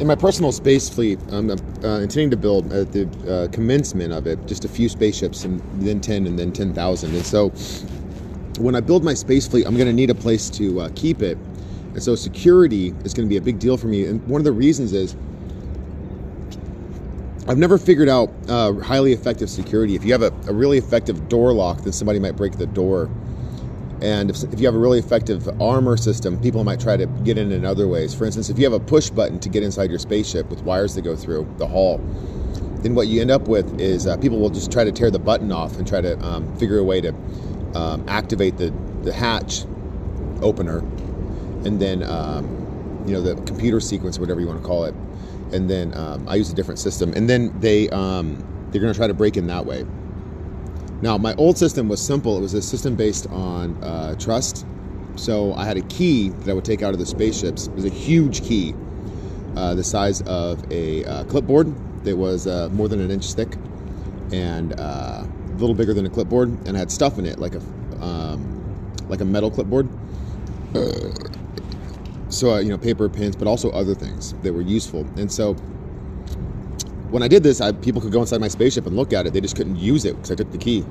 in my personal space fleet, I'm uh, intending to build at the uh, commencement of it just a few spaceships, and then ten, and then ten thousand. And so, when I build my space fleet, I'm going to need a place to uh, keep it, and so security is going to be a big deal for me. And one of the reasons is I've never figured out uh, highly effective security. If you have a, a, really effective door lock, then somebody might break the door. And if, if, you have a really effective armor system, people might try to get in in other ways. For instance, if you have a push button to get inside your spaceship with wires that go through the hull, then what you end up with is uh, people will just try to tear the button off and try to um, figure a way to um, activate the, the hatch opener and then, um, you know, the computer sequence, whatever you want to call it and then um, I use a different system, and then they um, they're going to try to break in that way. Now, my old system was simple. It was a system based on uh, trust. So I had a key that I would take out of the spaceships. It was a huge key, uh, the size of a uh, clipboard. That was uh, more than an inch thick, and uh, a little bigger than a clipboard, and I had stuff in it like a um, like a metal clipboard so uh, you know paper pens but also other things that were useful and so when i did this I, people could go inside my spaceship and look at it. They just couldn't use it because i took the key.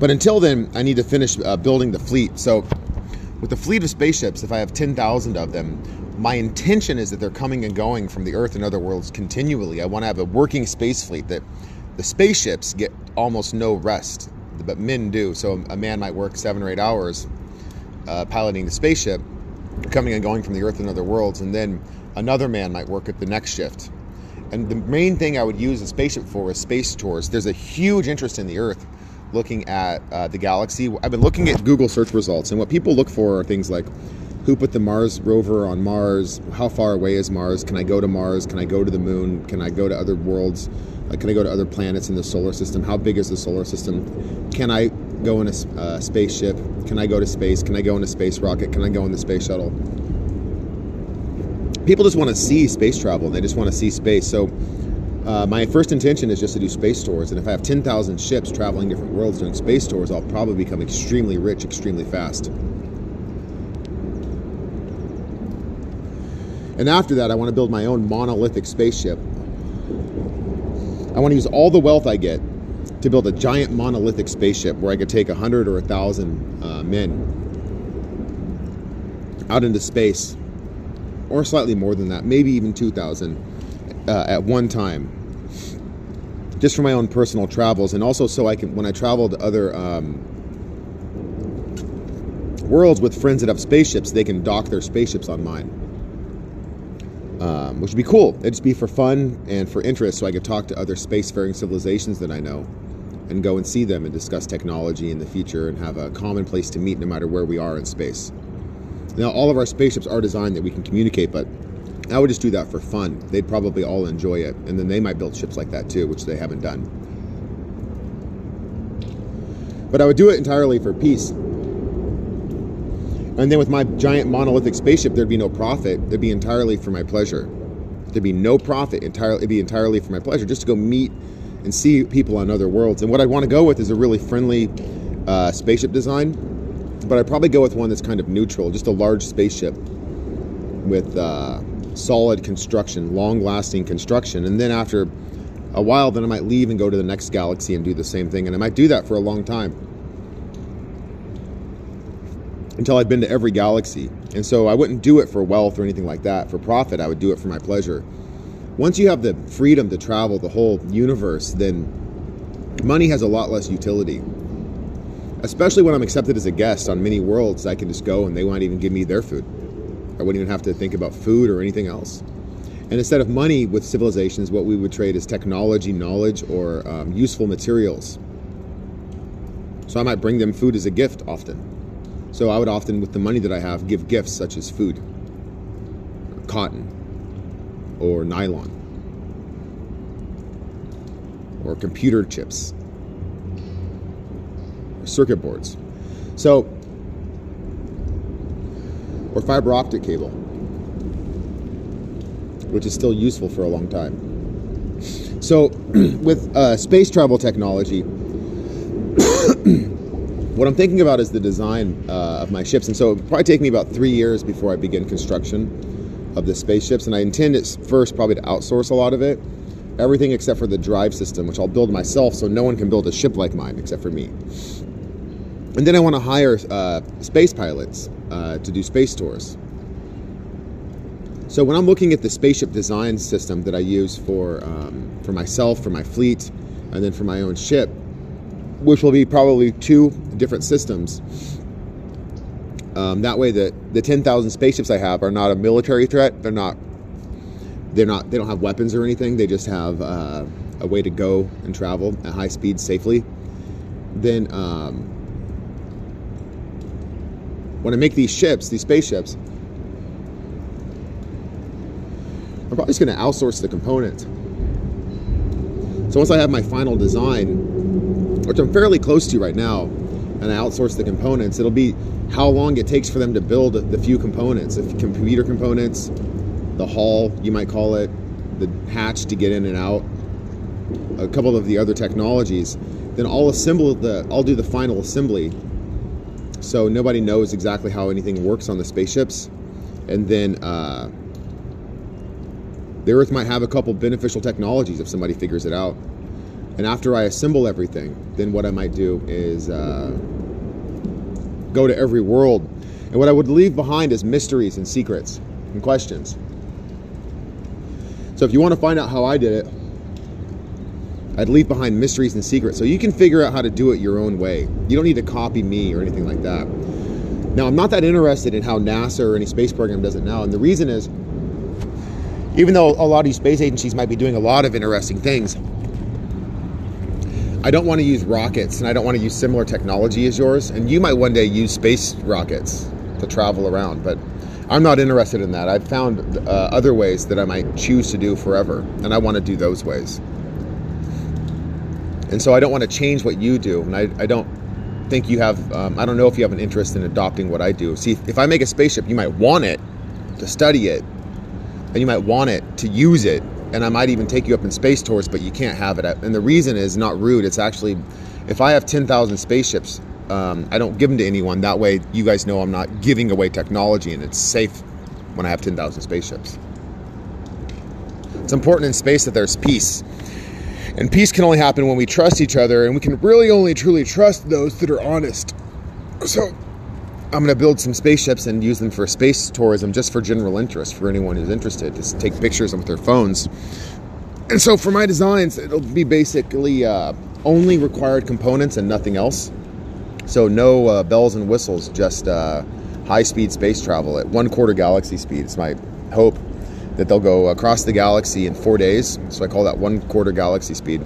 But until then i need to finish uh, building the fleet. So with the fleet of spaceships if i have 10000 of them my intention is that they're coming and going from the earth and other worlds continually. I want to have a working space fleet that the spaceships get almost no rest, but men do. So a man might work seven or eight hours uh, piloting the spaceship, coming and going from the Earth and other worlds, and then another man might work at the next shift. And the main thing I would use a spaceship for is space tours. There's a huge interest in the Earth looking at uh, the galaxy. I've been looking at Google search results, and what people look for are things like who put the Mars rover on Mars? How far away is Mars? Can I go to Mars? Can I go to the moon? Can I go to other worlds? Uh, can I go to other planets in the solar system? How big is the solar system? Can I go in a uh, spaceship? Can I go to space? Can I go in a space rocket? Can I go in the space shuttle? People just want to see space travel. And they just want to see space. So, uh, my first intention is just to do space tours. And if I have 10,000 ships traveling different worlds doing space tours, I'll probably become extremely rich extremely fast. And after that, I want to build my own monolithic spaceship. I want to use all the wealth I get to build a giant monolithic spaceship where I could take a hundred or a thousand uh, men out into space, or slightly more than that, maybe even 2,000 uh, at one time, just for my own personal travels, and also so I can, when I travel to other um, worlds with friends that have spaceships, they can dock their spaceships on mine um, which would be cool. It'd just be for fun and for interest, so I could talk to other spacefaring civilizations that I know and go and see them and discuss technology in the future and have a common place to meet no matter where we are in space. Now, all of our spaceships are designed that we can communicate, but I would just do that for fun. They'd probably all enjoy it, and then they might build ships like that too, which they haven't done. But I would do it entirely for peace and then with my giant monolithic spaceship, there'd be no profit. It'd be entirely for my pleasure. There'd be no profit. Entirely, it'd be entirely for my pleasure, just to go meet and see people on other worlds. And what I'd want to go with is a really friendly uh, spaceship design. But I'd probably go with one that's kind of neutral, just a large spaceship with uh, solid construction, long-lasting construction. And then after a while, then I might leave and go to the next galaxy and do the same thing. And I might do that for a long time until I'd been to every galaxy. And so I wouldn't do it for wealth or anything like that. For profit, I would do it for my pleasure. Once you have the freedom to travel the whole universe, then money has a lot less utility. Especially when I'm accepted as a guest on many worlds, I can just go and they won't even give me their food. I wouldn't even have to think about food or anything else. And instead of money with civilizations, what we would trade is technology, knowledge, or um, useful materials. So I might bring them food as a gift often. So I would often, with the money that I have, give gifts such as food, cotton, or nylon, or computer chips, or circuit boards. So, or fiber optic cable, which is still useful for a long time. So, with uh, space travel technology, what I'm thinking about is the design uh, of my ships, and so it'll probably take me about three years before I begin construction of the spaceships. And I intend at first probably to outsource a lot of it, everything except for the drive system, which I'll build myself, so no one can build a ship like mine except for me. And then I want to hire uh, space pilots uh, to do space tours. So when I'm looking at the spaceship design system that I use for um, for myself, for my fleet, and then for my own ship, which will be probably two different systems. Um, that way, the the 10,000 spaceships I have are not a military threat. They're not. They're not. They don't have weapons or anything. They just have uh, a way to go and travel at high speed safely. Then, um, when I make these ships, these spaceships, I'm probably just going to outsource the components. So once I have my final design, which I'm fairly close to right now, and I outsource the components, it'll be how long it takes for them to build the few components, the computer components, the hull, you might call it, the hatch to get in and out, a couple of the other technologies. Then I'll assemble the, I'll do the final assembly so nobody knows exactly how anything works on the spaceships. And then uh, the Earth might have a couple beneficial technologies if somebody figures it out. And after I assemble everything, then what I might do is uh, go to every world. And what I would leave behind is mysteries and secrets and questions. So if you want to find out how I did it, I'd leave behind mysteries and secrets so you can figure out how to do it your own way. You don't need to copy me or anything like that. Now, I'm not that interested in how NASA or any space program does it now. And the reason is even though a lot of these space agencies might be doing a lot of interesting things, I don't want to use rockets and I don't want to use similar technology as yours. And you might one day use space rockets to travel around, but I'm not interested in that. I've found uh, other ways that I might choose to do forever, and I want to do those ways. And so I don't want to change what you do, and I, I don't think you have, um, I don't know if you have an interest in adopting what I do. See, if I make a spaceship, you might want it to study it, and you might want it to use it and I might even take you up in space tours, but you can't have it. And the reason is not rude. It's actually, if I have 10,000 spaceships, um, I don't give them to anyone. That way, you guys know I'm not giving away technology, and it's safe when I have 10,000 spaceships. It's important in space that there's peace. And peace can only happen when we trust each other, and we can really only truly trust those that are honest. So, I'm going to build some spaceships and use them for space tourism just for general interest for anyone who's interested. Just take pictures with their phones. And so for my designs, it'll be basically uh, only required components and nothing else. So no uh, bells and whistles, just uh, high-speed space travel at one quarter galaxy speed. It's my hope that they'll go across the galaxy in four days. So I call that one quarter galaxy speed.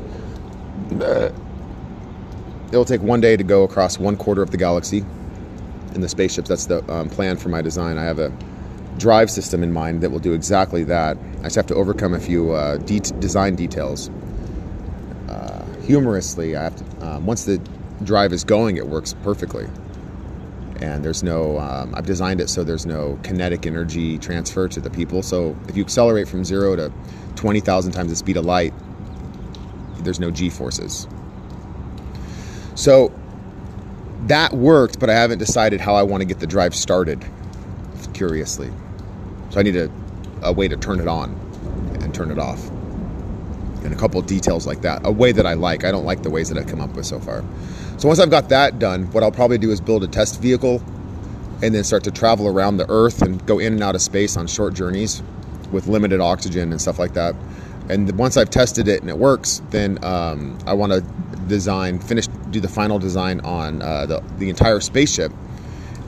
It'll take one day to go across one quarter of the galaxy in the spaceships. That's the um, plan for my design. I have a drive system in mind that will do exactly that. I just have to overcome a few uh, de- design details. Uh, humorously, I have to, um, once the drive is going, it works perfectly. And there's no, um, I've designed it so there's no kinetic energy transfer to the people. So if you accelerate from zero to 20,000 times the speed of light, there's no g forces. So that worked, but I haven't decided how I want to get the drive started, curiously. So I need a, a way to turn it on and turn it off. And a couple details like that. A way that I like. I don't like the ways that I've come up with so far. So once I've got that done, what I'll probably do is build a test vehicle and then start to travel around the earth and go in and out of space on short journeys with limited oxygen and stuff like that. And once I've tested it and it works, then um, I want to design, finish, do the final design on uh, the, the entire spaceship,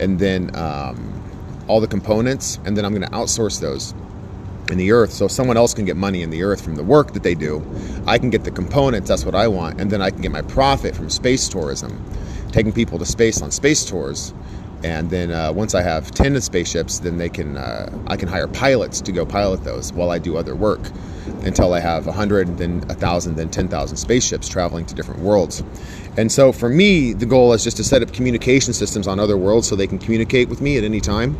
and then um, all the components, and then I'm going to outsource those in the earth so someone else can get money in the earth from the work that they do. I can get the components, that's what I want, and then I can get my profit from space tourism, taking people to space on space tours. And then uh, once I have 10 spaceships, then they can uh, I can hire pilots to go pilot those while I do other work until I have 100, then 1,000, then 10,000 spaceships traveling to different worlds. And so for me, the goal is just to set up communication systems on other worlds so they can communicate with me at any time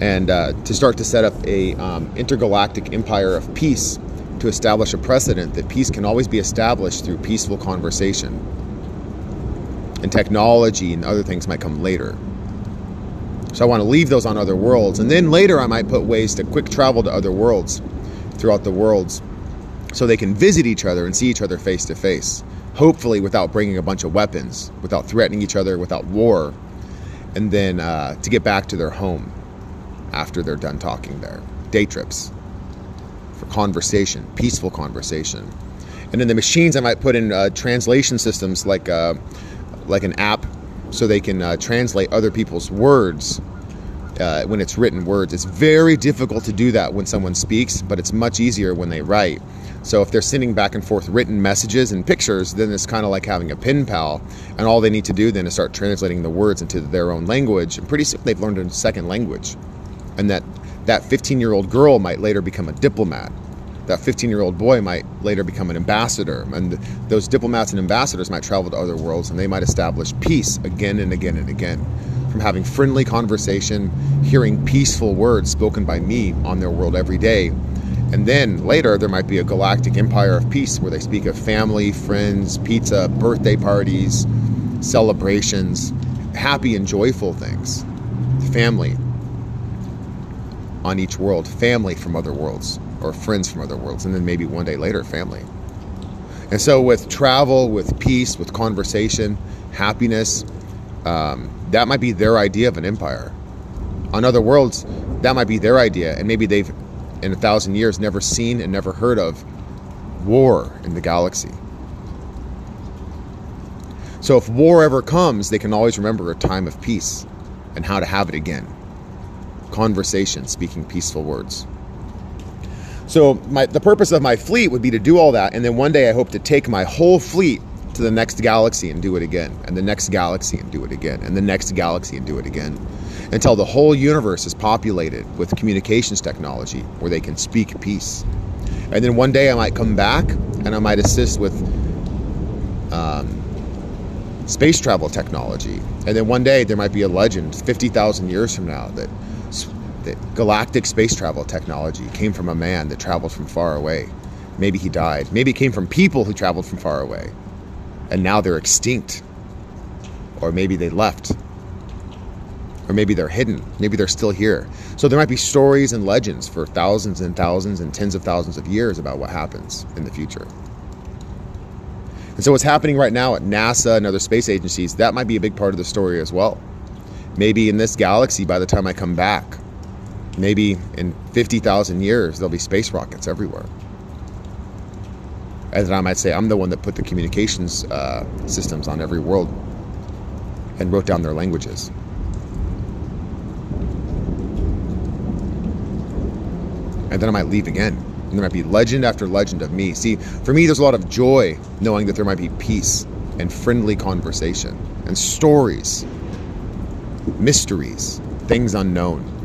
and uh, to start to set up a um, intergalactic empire of peace to establish a precedent that peace can always be established through peaceful conversation. And technology and other things might come later. So I want to leave those on other worlds. And then later I might put ways to quick travel to other worlds throughout the worlds so they can visit each other and see each other face to face. Hopefully, without bringing a bunch of weapons, without threatening each other, without war, and then uh, to get back to their home after they're done talking there. Day trips for conversation, peaceful conversation. And in the machines, I might put in uh, translation systems like uh, like an app, so they can uh, translate other people's words uh, when it's written words. It's very difficult to do that when someone speaks, but it's much easier when they write. So if they're sending back and forth written messages and pictures, then it's kind of like having a pen pal, and all they need to do then is start translating the words into their own language, and pretty soon they've learned a second language, and that that 15 year old girl might later become a diplomat. That 15 year old boy might later become an ambassador. And those diplomats and ambassadors might travel to other worlds and they might establish peace again and again and again. From having friendly conversation, hearing peaceful words spoken by me on their world every day. And then later, there might be a galactic empire of peace where they speak of family, friends, pizza, birthday parties, celebrations, happy and joyful things. Family, on each world, family from other worlds, or friends from other worlds, and then maybe one day later, family. And so, with travel, with peace, with conversation, happiness, um, that might be their idea of an empire. On other worlds, that might be their idea, and maybe they've, in a thousand years, never seen and never heard of war in the galaxy. So, if war ever comes, they can always remember a time of peace and how to have it again conversation, speaking peaceful words. So my, the purpose of my fleet would be to do all that, and then one day I hope to take my whole fleet to the next galaxy and do it again, and the next galaxy and do it again, and the next galaxy and do it again, until the whole universe is populated with communications technology where they can speak peace. And then one day I might come back and I might assist with um, space travel technology. And then one day there might be a legend 50,000 years from now that that galactic space travel technology came from a man that traveled from far away. Maybe he died. Maybe it came from people who traveled from far away. And now they're extinct. Or maybe they left. Or maybe they're hidden. Maybe they're still here. So there might be stories and legends for thousands and thousands and tens of thousands of years about what happens in the future. And so what's happening right now at NASA and other space agencies, that might be a big part of the story as well. Maybe in this galaxy, by the time I come back, maybe in 50,000 years, there'll be space rockets everywhere. And I might say, I'm the one that put the communications uh, systems on every world and wrote down their languages. And then I might leave again. And there might be legend after legend of me. See, for me, there's a lot of joy knowing that there might be peace and friendly conversation and stories, mysteries, things unknown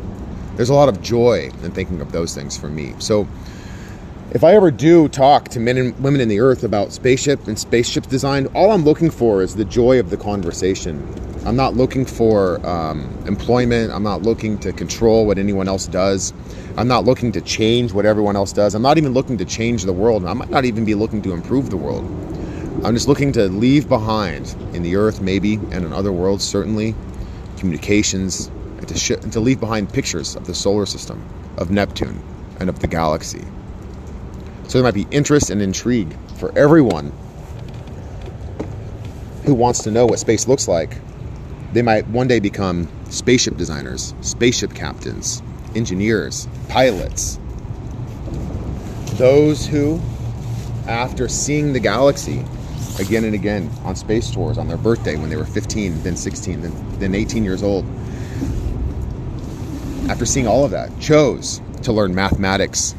there's a lot of joy in thinking of those things for me. So if I ever do talk to men and women in the earth about spaceship and spaceship design, all I'm looking for is the joy of the conversation. I'm not looking for um, employment. I'm not looking to control what anyone else does. I'm not looking to change what everyone else does. I'm not even looking to change the world. I might not even be looking to improve the world. I'm just looking to leave behind in the earth, maybe, and in other worlds, certainly, communications, and to, sh- and to leave behind pictures of the solar system, of Neptune, and of the galaxy. So there might be interest and intrigue for everyone who wants to know what space looks like. They might one day become spaceship designers, spaceship captains, engineers, pilots. Those who, after seeing the galaxy again and again on space tours on their birthday when they were 15, then 16, then, then 18 years old, after seeing all of that, chose to learn mathematics